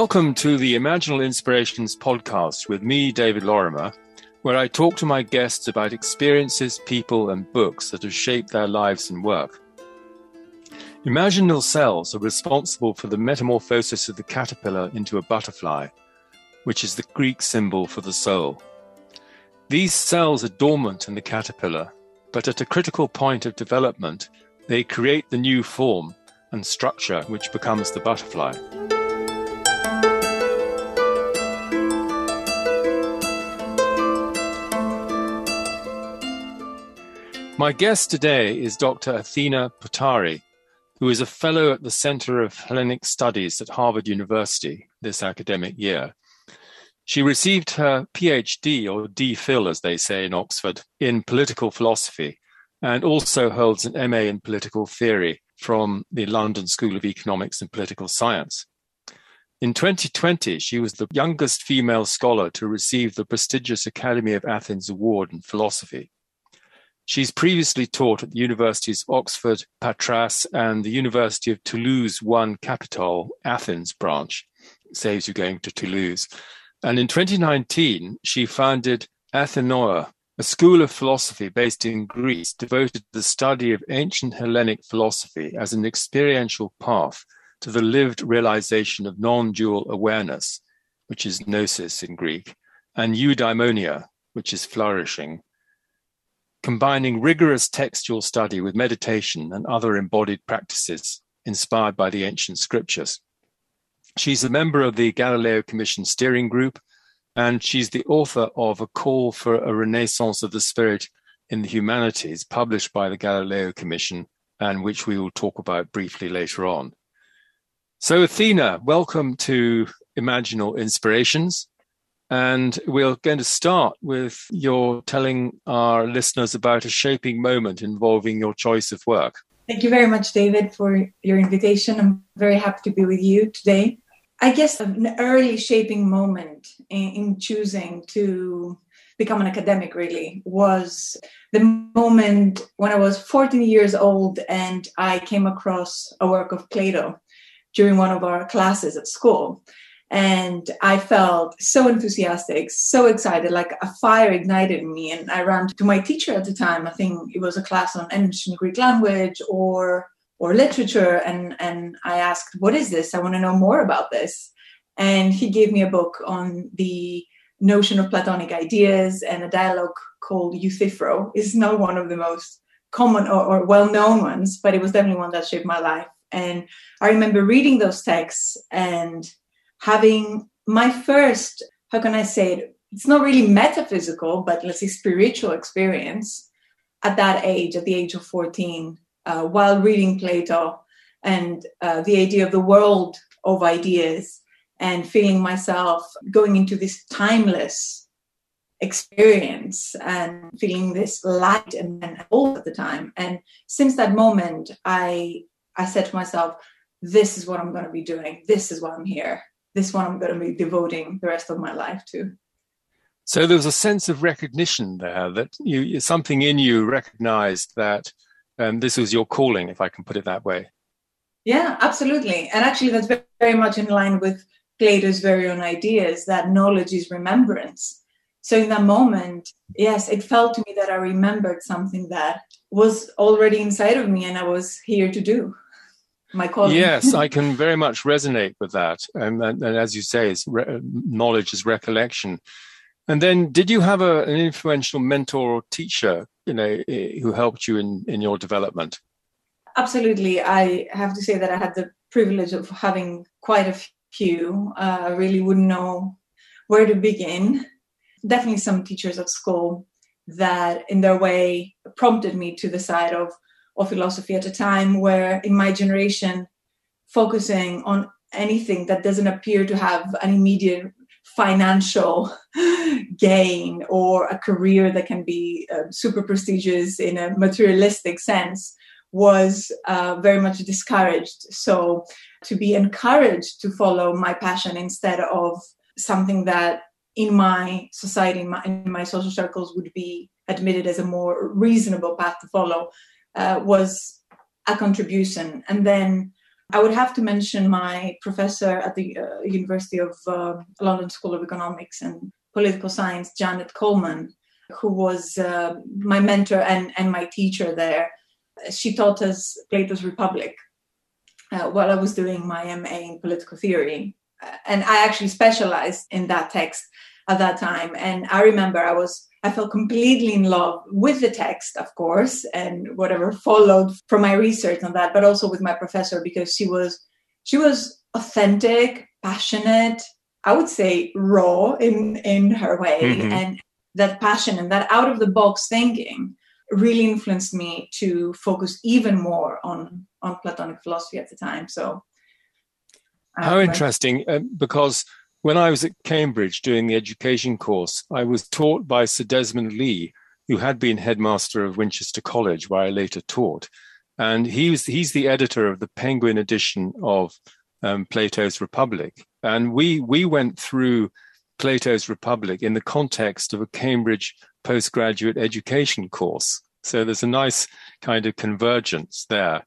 Welcome to the Imaginal Inspirations podcast with me, David Lorimer, where I talk to my guests about experiences, people, and books that have shaped their lives and work. Imaginal cells are responsible for the metamorphosis of the caterpillar into a butterfly, which is the Greek symbol for the soul. These cells are dormant in the caterpillar, but at a critical point of development, they create the new form and structure which becomes the butterfly. My guest today is Dr. Athena Potari, who is a fellow at the Center of Hellenic Studies at Harvard University this academic year. She received her PhD, or DPhil as they say in Oxford, in political philosophy, and also holds an MA in political theory from the London School of Economics and Political Science. In 2020, she was the youngest female scholar to receive the prestigious Academy of Athens Award in philosophy. She's previously taught at the universities of Oxford, Patras, and the University of Toulouse One Capitole, Athens branch. Saves you going to Toulouse. And in 2019, she founded Athenoa, a school of philosophy based in Greece devoted to the study of ancient Hellenic philosophy as an experiential path to the lived realization of non dual awareness, which is gnosis in Greek, and eudaimonia, which is flourishing combining rigorous textual study with meditation and other embodied practices inspired by the ancient scriptures. She's a member of the Galileo Commission Steering Group, and she's the author of A Call for a Renaissance of the Spirit in the Humanities, published by the Galileo Commission, and which we will talk about briefly later on. So, Athena, welcome to Imaginal Inspirations. And we're going to start with your telling our listeners about a shaping moment involving your choice of work. Thank you very much, David, for your invitation. I'm very happy to be with you today. I guess an early shaping moment in, in choosing to become an academic really was the moment when I was 14 years old and I came across a work of Plato during one of our classes at school. And I felt so enthusiastic, so excited, like a fire ignited me. And I ran to my teacher at the time. I think it was a class on ancient Greek language or or literature. And, and I asked, What is this? I want to know more about this. And he gave me a book on the notion of Platonic ideas and a dialogue called Euthyphro. It's not one of the most common or, or well known ones, but it was definitely one that shaped my life. And I remember reading those texts and having my first, how can I say it? It's not really metaphysical, but let's say spiritual experience at that age, at the age of 14, uh, while reading Plato and uh, the idea of the world of ideas and feeling myself going into this timeless experience and feeling this light and, and old at the time. And since that moment, I I said to myself, this is what I'm going to be doing. This is why I'm here this one I'm going to be devoting the rest of my life to. So there was a sense of recognition there that you something in you recognized that um, this was your calling, if I can put it that way. Yeah, absolutely. And actually, that's very much in line with Plato's very own ideas that knowledge is remembrance. So in that moment, yes, it felt to me that I remembered something that was already inside of me and I was here to do my calling. Yes, I can very much resonate with that. And, and, and as you say, it's re- knowledge is recollection. And then, did you have a, an influential mentor or teacher, you know, who helped you in, in your development? Absolutely. I have to say that I had the privilege of having quite a few. Uh, I really wouldn't know where to begin. Definitely some teachers at school that, in their way, prompted me to the side of or philosophy at a time where in my generation focusing on anything that doesn't appear to have an immediate financial gain or a career that can be uh, super prestigious in a materialistic sense was uh, very much discouraged. So, to be encouraged to follow my passion instead of something that in my society, in my, in my social circles, would be admitted as a more reasonable path to follow, uh, was a contribution. And then I would have to mention my professor at the uh, University of uh, London School of Economics and Political Science, Janet Coleman, who was uh, my mentor and, and my teacher there. She taught us Plato's Republic uh, while I was doing my MA in political theory. And I actually specialized in that text at that time. And I remember I was I fell completely in love with the text, of course, and whatever followed from my research on that, but also with my professor because she was she was authentic, passionate, I would say raw in in her way, mm-hmm. and that passion and that out of the box thinking really influenced me to focus even more on on Platonic philosophy at the time. So, how interesting, uh, because when I was at Cambridge doing the education course, I was taught by Sir Desmond Lee, who had been headmaster of Winchester College, where I later taught. And he was, he's the editor of the Penguin edition of um, Plato's Republic. And we, we went through Plato's Republic in the context of a Cambridge postgraduate education course. So there's a nice kind of convergence there.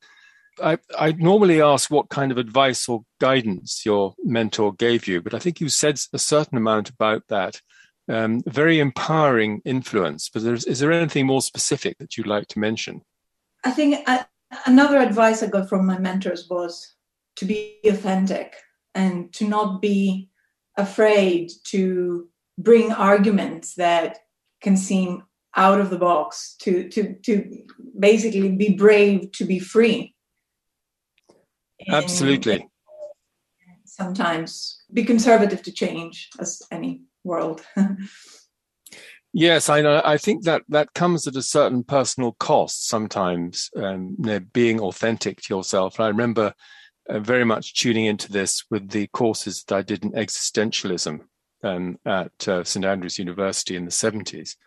I, I normally ask what kind of advice or guidance your mentor gave you, but I think you said a certain amount about that. Um, very empowering influence. But is there anything more specific that you'd like to mention? I think I, another advice I got from my mentors was to be authentic and to not be afraid to bring arguments that can seem out of the box to to to basically be brave to be free Absolutely. Sometimes be conservative to change, as any world. yes, I know. I think that that comes at a certain personal cost. Sometimes um, you know, being authentic to yourself. I remember uh, very much tuning into this with the courses that I did in existentialism um, at uh, St Andrews University in the seventies.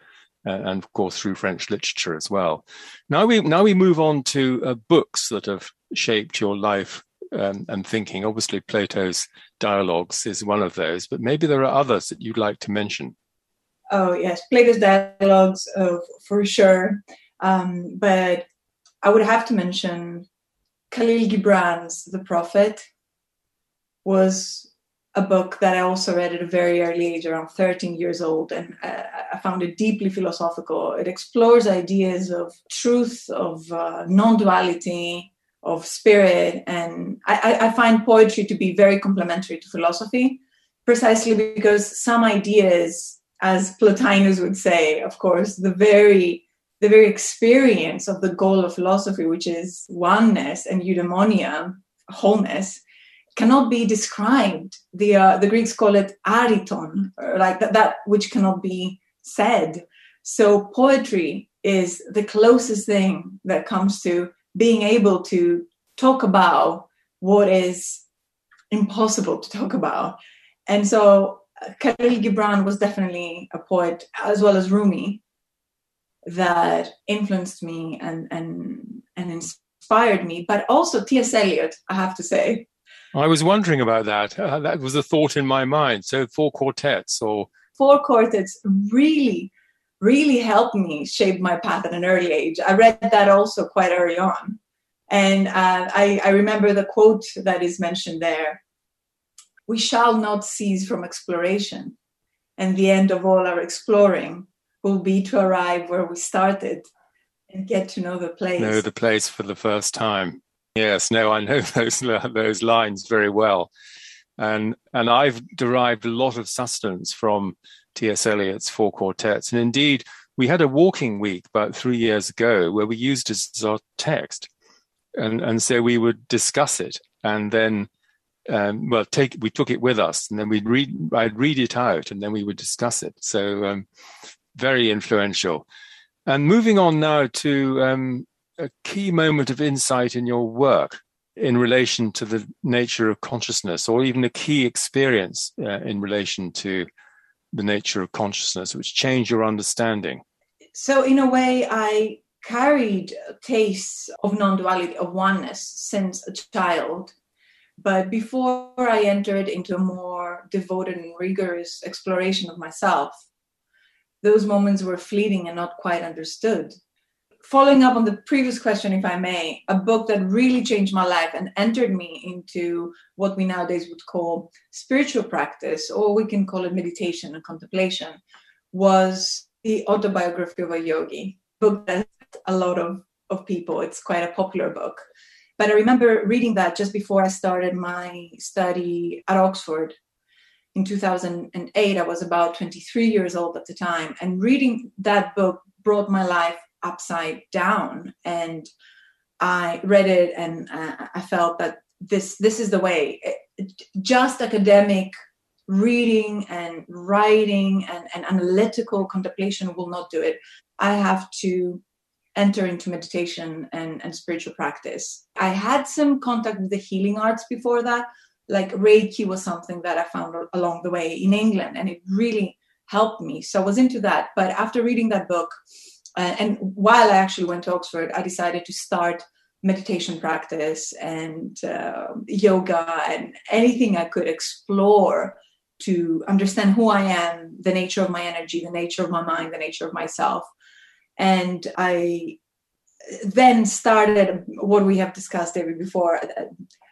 Uh, and of course through French literature as well. Now we now we move on to uh, books that have shaped your life um, and thinking. Obviously, Plato's dialogues is one of those, but maybe there are others that you'd like to mention. Oh, yes, Plato's dialogues uh, for sure. Um, but I would have to mention Khalil Gibran's The Prophet was a book that I also read at a very early age, around 13 years old, and uh, I found it deeply philosophical. It explores ideas of truth, of uh, non duality, of spirit. And I, I find poetry to be very complementary to philosophy, precisely because some ideas, as Plotinus would say, of course, the very the very experience of the goal of philosophy, which is oneness and eudaimonia, wholeness, cannot be described. The uh, the Greeks call it ariton, like that, that which cannot be said. So poetry is the closest thing that comes to being able to talk about what is impossible to talk about. And so uh, Khalil Gibran was definitely a poet, as well as Rumi, that influenced me and and and inspired me. But also T.S. Eliot, I have to say. I was wondering about that. Uh, that was a thought in my mind. So four quartets or four quartets really really helped me shape my path at an early age. I read that also quite early on. And uh, I, I remember the quote that is mentioned there We shall not cease from exploration, and the end of all our exploring will be to arrive where we started and get to know the place. Know the place for the first time. Yes, no, I know those those lines very well, and and I've derived a lot of sustenance from T.S. Eliot's Four Quartets. And indeed, we had a walking week about three years ago where we used it as our text. And, and so we would discuss it and then, um, well, take, we took it with us and then we'd read, I'd read it out and then we would discuss it. So, um, very influential. And moving on now to um, a key moment of insight in your work in relation to the nature of consciousness, or even a key experience uh, in relation to the nature of consciousness, which changed your understanding? So, in a way, I carried tastes of non duality, of oneness since a child. But before I entered into a more devoted and rigorous exploration of myself, those moments were fleeting and not quite understood. Following up on the previous question, if I may, a book that really changed my life and entered me into what we nowadays would call spiritual practice, or we can call it meditation and contemplation, was the autobiography of a yogi book that a lot of, of people. It's quite a popular book. But I remember reading that just before I started my study at Oxford in 2008. I was about 23 years old at the time. And reading that book brought my life upside down. And I read it and uh, I felt that this this is the way. Just academic reading and writing and, and analytical contemplation will not do it. I have to enter into meditation and, and spiritual practice. I had some contact with the healing arts before that. Like Reiki was something that I found along the way in England, and it really helped me. So I was into that. But after reading that book, uh, and while I actually went to Oxford, I decided to start meditation practice and uh, yoga and anything I could explore to understand who I am, the nature of my energy, the nature of my mind, the nature of myself and I then started what we have discussed David before a,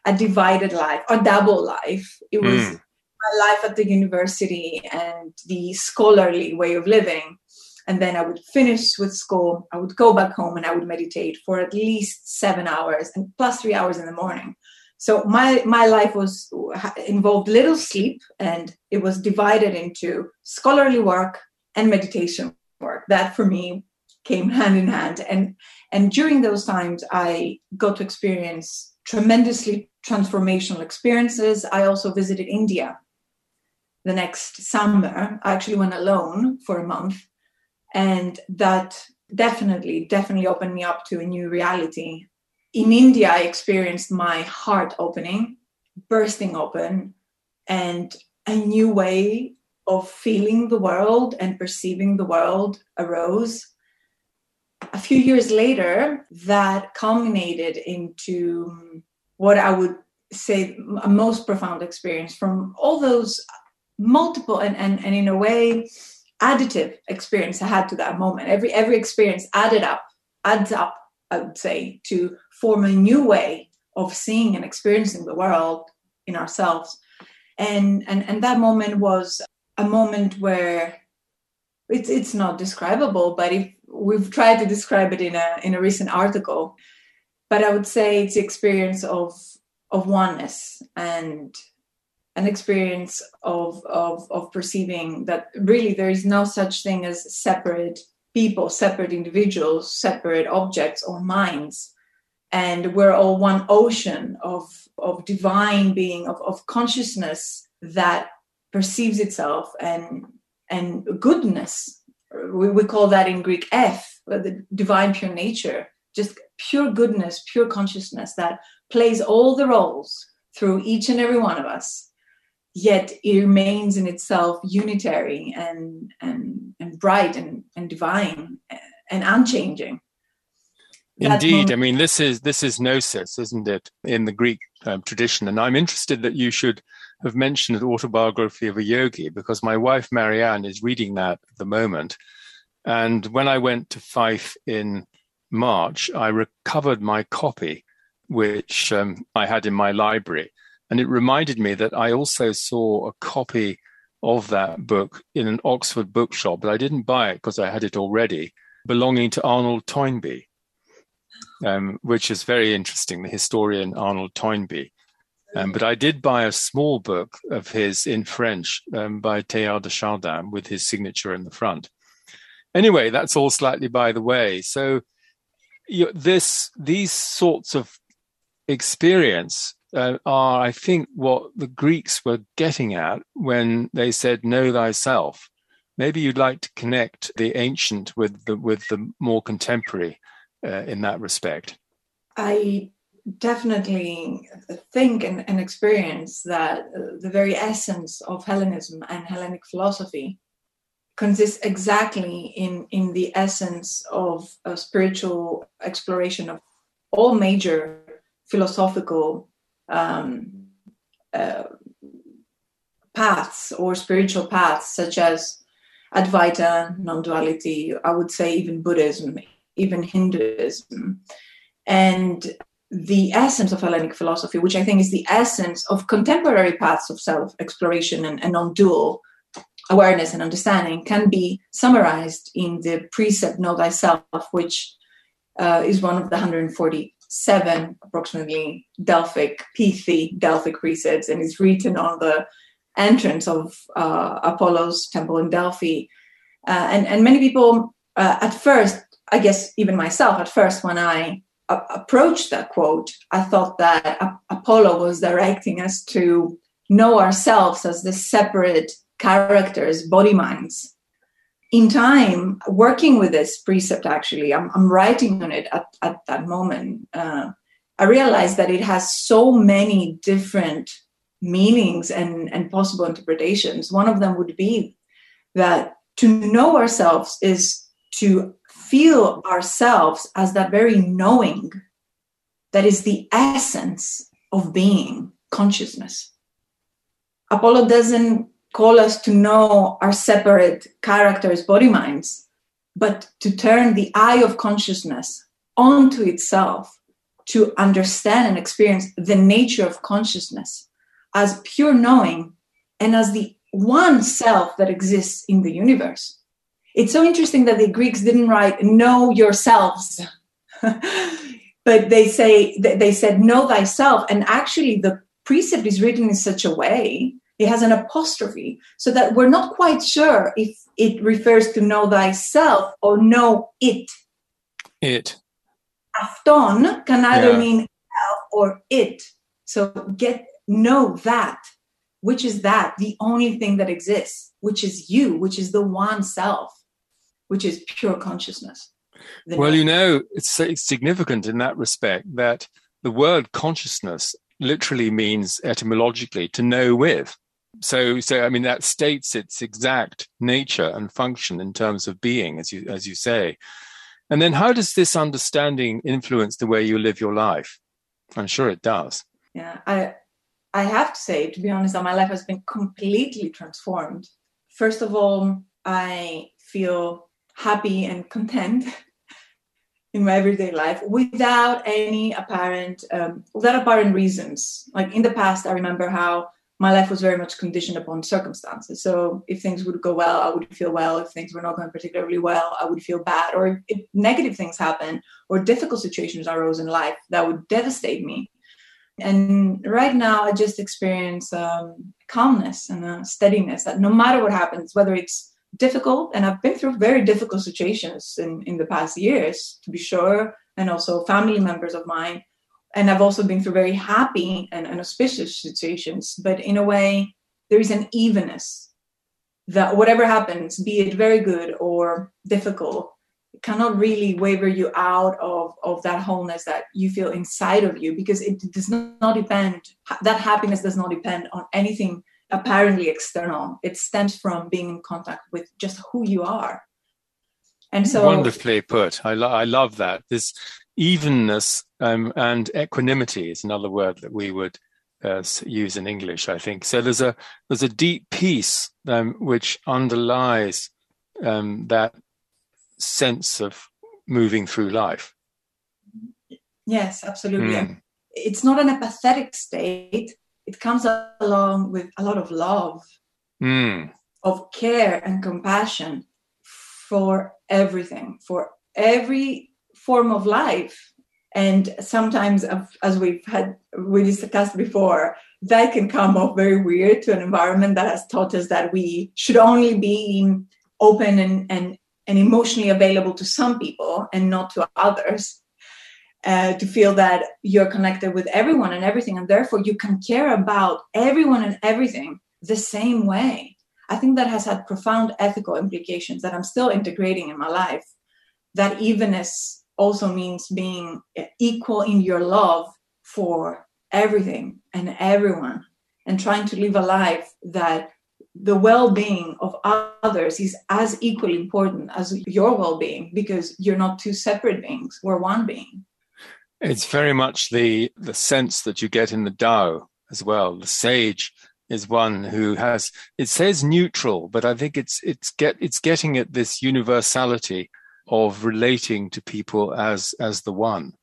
a divided life a double life. It was mm. my life at the university and the scholarly way of living. And then I would finish with school, I would go back home and I would meditate for at least seven hours and plus three hours in the morning. So my my life was involved little sleep and it was divided into scholarly work and meditation work. That for me came hand in hand. And and during those times, I got to experience tremendously transformational experiences. I also visited India the next summer. I actually went alone for a month, and that definitely, definitely opened me up to a new reality. In India, I experienced my heart opening, bursting open, and a new way of feeling the world and perceiving the world arose a few years later, that culminated into what I would say a most profound experience from all those multiple and, and, and in a way additive experience I had to that moment. Every every experience added up, adds up, I would say, to form a new way of seeing and experiencing the world in ourselves. And and and that moment was a moment where it's it's not describable, but if we've tried to describe it in a in a recent article but i would say it's the experience of of oneness and an experience of, of of perceiving that really there is no such thing as separate people separate individuals separate objects or minds. And we're all one ocean of of divine being of, of consciousness that perceives itself and and goodness. We, we call that in Greek F, uh, the divine pure nature, just pure goodness, pure consciousness that plays all the roles through each and every one of us, yet it remains in itself unitary and and and bright and, and divine and unchanging. Indeed, I mean this is this is gnosis, isn't it, in the Greek um, tradition? And I'm interested that you should have mentioned the autobiography of a yogi because my wife Marianne is reading that at the moment. And when I went to Fife in March, I recovered my copy, which um, I had in my library. And it reminded me that I also saw a copy of that book in an Oxford bookshop, but I didn't buy it because I had it already, belonging to Arnold Toynbee, um, which is very interesting, the historian Arnold Toynbee. Um, but I did buy a small book of his in French um, by Teilhard de Chardin with his signature in the front. Anyway, that's all slightly by the way. So you this these sorts of experience uh, are, I think, what the Greeks were getting at when they said "Know thyself." Maybe you'd like to connect the ancient with the with the more contemporary uh, in that respect. I definitely think and, and experience that uh, the very essence of Hellenism and Hellenic philosophy consists exactly in, in the essence of a spiritual exploration of all major philosophical um, uh, paths or spiritual paths, such as Advaita, non duality, I would say even Buddhism even Hinduism. And the essence of Hellenic philosophy, which I think is the essence of contemporary paths of self exploration and, and non dual awareness and understanding, can be summarized in the precept Know Thyself, which uh, is one of the 147 approximately Delphic, pithy Delphic precepts, and is written on the entrance of uh, Apollo's temple in Delphi. Uh, and, and many people, uh, at first, I guess even myself, at first, when I a- approached that quote, I thought that a- Apollo was directing us to know ourselves as the separate characters, body minds. In time, working with this precept, actually, I'm, I'm writing on it at, at that moment. Uh, I realized that it has so many different meanings and, and possible interpretations. One of them would be that to know ourselves is to feel ourselves as that very knowing that is the essence of being consciousness. Apollo doesn't call us to know our separate characters, body minds, but to turn the eye of consciousness onto itself to understand and experience the nature of consciousness as pure knowing and as the one self that exists in the universe. It's so interesting that the Greeks didn't write know yourselves. but they say they said know thyself and actually the precept is written in such a way it has an apostrophe so that we're not quite sure if it refers to know thyself or know it. It. Afton can either yeah. mean self or it. So get know that. Which is that? The only thing that exists which is you which is the one self which is pure consciousness. Well you know it's, it's significant in that respect that the word consciousness literally means etymologically to know with so so i mean that states its exact nature and function in terms of being as you as you say and then how does this understanding influence the way you live your life i'm sure it does yeah i I have to say, to be honest, that my life has been completely transformed. First of all, I feel happy and content in my everyday life without any apparent, um, without apparent reasons. Like in the past, I remember how my life was very much conditioned upon circumstances. So if things would go well, I would feel well. If things were not going particularly well, I would feel bad. Or if, if negative things happen or difficult situations arose in life that would devastate me, and right now, I just experience um, calmness and a steadiness that no matter what happens, whether it's difficult, and I've been through very difficult situations in, in the past years, to be sure, and also family members of mine. And I've also been through very happy and, and auspicious situations. But in a way, there is an evenness that whatever happens, be it very good or difficult, cannot really waver you out of, of that wholeness that you feel inside of you because it does not depend that happiness does not depend on anything apparently external. It stems from being in contact with just who you are. And so wonderfully put. I, lo- I love that. This evenness um, and equanimity is another word that we would uh, use in english i think so there's a there's a deep peace um, which underlies um, that sense of moving through life. Yes, absolutely. Mm. It's not an apathetic state. It comes along with a lot of love, mm. of care and compassion for everything, for every form of life. And sometimes, as we've had we discussed before, that can come off very weird to an environment that has taught us that we should only be open and, and and emotionally available to some people and not to others. Uh, to feel that you're connected with everyone and everything, and therefore you can care about everyone and everything the same way. I think that has had profound ethical implications that I'm still integrating in my life. That evenness also means being equal in your love for everything and everyone, and trying to live a life that the well-being of others is as equally important as your well-being because you're not two separate beings. We're one being. It's very much the the sense that you get in the Tao as well. The sage is one who has it says neutral but i think it's it's get it's getting at this universality of relating to people as as the one.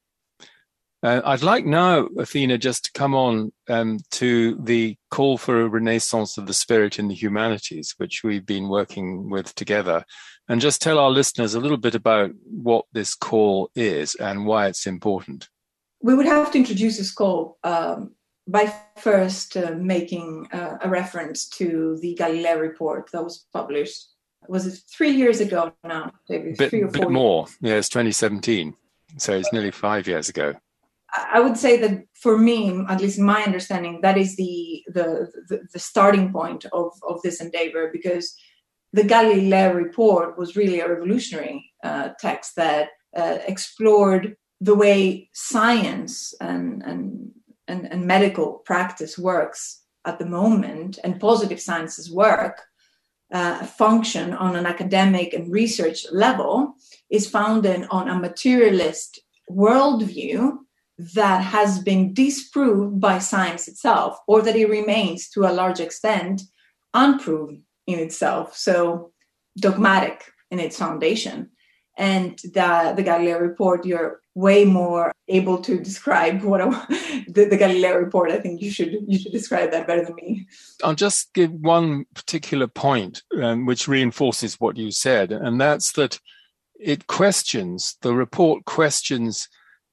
Uh, I'd like now, Athena, just to come on um, to the call for a renaissance of the spirit in the humanities, which we've been working with together, and just tell our listeners a little bit about what this call is and why it's important. We would have to introduce this call um, by first uh, making uh, a reference to the Galileo report that was published. Was it three years ago now, David? Bit, three or bit more. Yeah, it's 2017. So it's nearly five years ago. I would say that for me, at least in my understanding, that is the the the, the starting point of of this endeavor because the Galileo report was really a revolutionary uh, text that uh, explored the way science and, and and and medical practice works at the moment and positive sciences work uh, function on an academic and research level is founded on a materialist worldview that has been disproved by science itself, or that it remains to a large extent unproven in itself. So dogmatic in its foundation. And the, the Galileo report, you're way more able to describe what I, the, the Galileo report. I think you should you should describe that better than me. I'll just give one particular point um, which reinforces what you said, and that's that it questions the report questions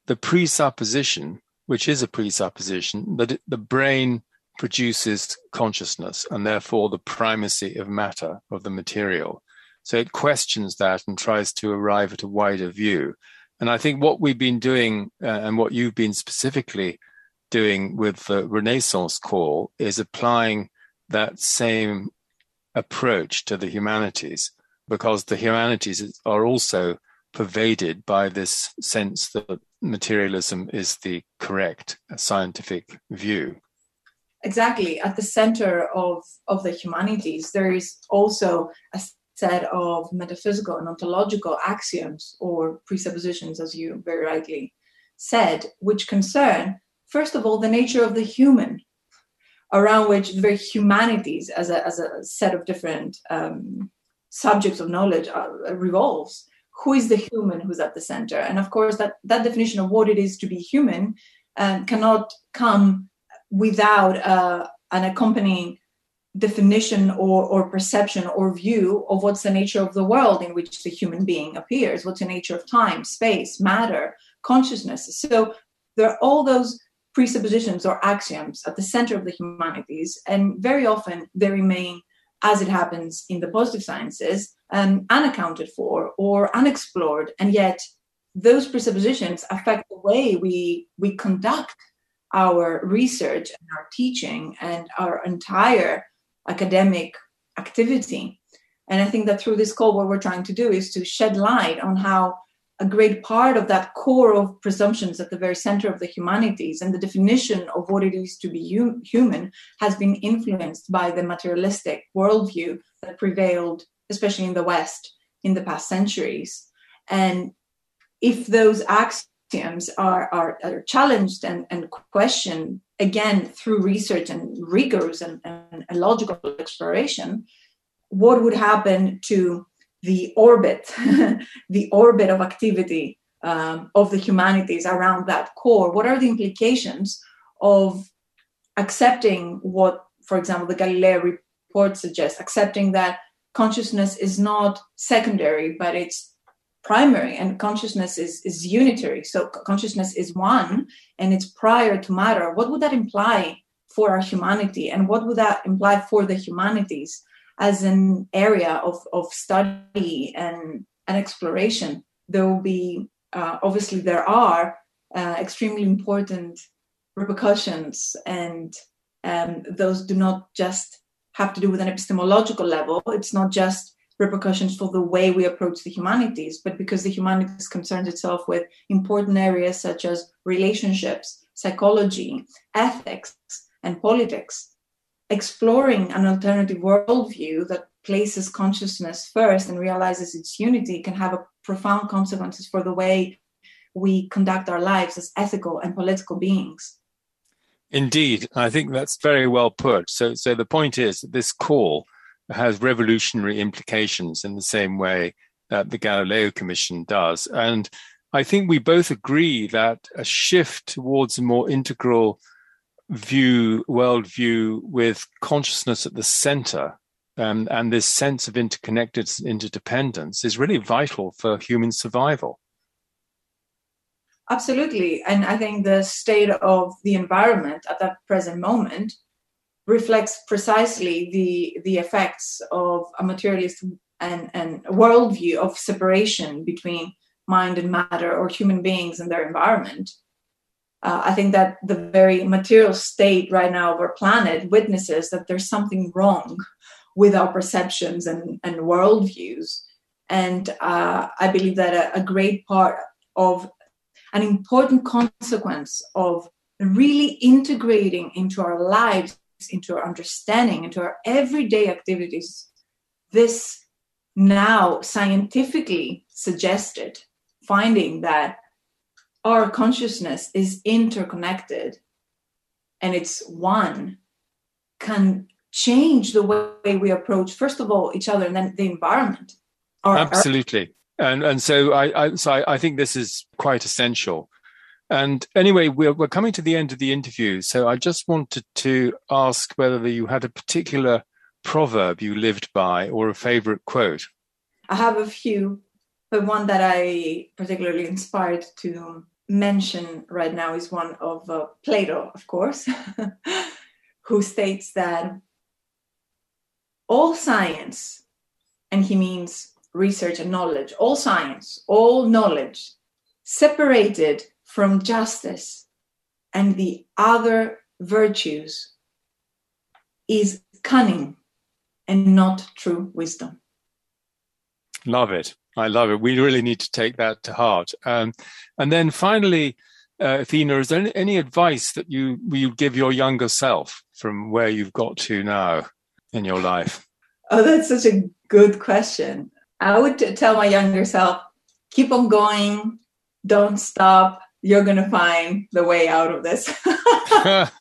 the presupposition, which is a presupposition, that it, the brain produces consciousness and therefore the primacy of matter, of the material. So it questions that and tries to arrive at a wider view. And I think what we've been doing uh, and what you've been specifically doing with the Renaissance call is applying that same approach to the humanities because the humanities are also pervaded by this sense that materialism is the correct scientific view. Exactly. At the center of, of the humanities, there is also a set of metaphysical and ontological axioms or presuppositions, as you very rightly said, which concern, first of all, the nature of the human, around which the very humanities as a, as a set of different um, subjects of knowledge uh, revolves. Who is the human who's at the center? And of course that that definition of what it is to be human um, cannot come without uh, an accompanying definition or, or perception or view of what's the nature of the world in which the human being appears what's the nature of time space matter consciousness so there are all those presuppositions or axioms at the center of the humanities and very often they remain as it happens in the positive sciences, um, unaccounted for or unexplored. And yet, those presuppositions affect the way we, we conduct our research and our teaching and our entire academic activity. And I think that through this call, what we're trying to do is to shed light on how a great part of that core of presumptions at the very center of the humanities and the definition of what it is to be hum- human has been influenced by the materialistic worldview that prevailed, especially in the West, in the past centuries. And if those axioms are, are, are challenged and, and questioned again through research and rigorous and, and, and logical exploration, what would happen to the orbit, the orbit of activity um, of the humanities around that core? What are the implications of accepting what, for example, the Galileo report suggests, accepting that consciousness is not secondary, but it's primary and consciousness is, is unitary. So consciousness is one and it's prior to matter. What would that imply for our humanity? And what would that imply for the humanities? as an area of, of study and, and exploration, there will be, uh, obviously, there are uh, extremely important repercussions, and um, those do not just have to do with an epistemological level. It's not just repercussions for the way we approach the humanities, but because the humanities concerns itself with important areas such as relationships, psychology, ethics, and politics exploring an alternative worldview that places consciousness first and realizes its unity can have profound consequences for the way we conduct our lives as ethical and political beings. Indeed, I think that's very well put. So, so the point is this call has revolutionary implications in the same way that the Galileo Commission does. And I think we both agree that a shift towards a more integral view, worldview with consciousness at the center um, and this sense of interconnected interdependence is really vital for human survival. Absolutely. And I think the state of the environment at that present moment reflects precisely the, the effects of a materialist and, and worldview of separation between mind and matter or human beings and their environment. Uh, I think that the very material state right now of our planet witnesses that there's something wrong with our perceptions and, and worldviews. And uh, I believe that a, a great part of an important consequence of really integrating into our lives, into our understanding, into our everyday activities, this now scientifically suggested finding that our consciousness is interconnected and it's one can change the way we approach first of all each other and then the environment our, absolutely and and so I, I so I, I, think this is quite essential. And anyway, we're we're coming to the end of the interview, so I just wanted to ask whether you had a particular proverb you lived by or a favorite quote. I have a few, but one that I particularly inspired to mention right now is one of uh, Plato, of course, who states that all science, and he means research and knowledge, all science, all knowledge, separated from justice and the other virtues, is cunning and not true wisdom. Love it. I love it. We really need to take that to heart. Um, and then finally, uh, Athena, is there any, any advice that you you give your younger self from where you've got to now in your life? Oh, that's such a good question. I would tell my younger self, keep on going, don't stop. You're going to find the way out of this.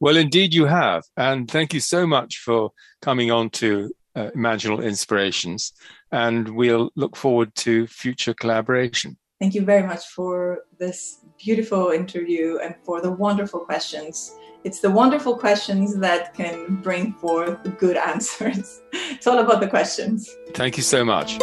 well, indeed, you have. And thank you so much for coming on to uh, Imaginal Inspirations. And we'll look forward to future collaboration. Thank you very much for this beautiful interview and for the wonderful questions it's the wonderful questions that can bring forth good answers. It's all about the questions. Thank you so much.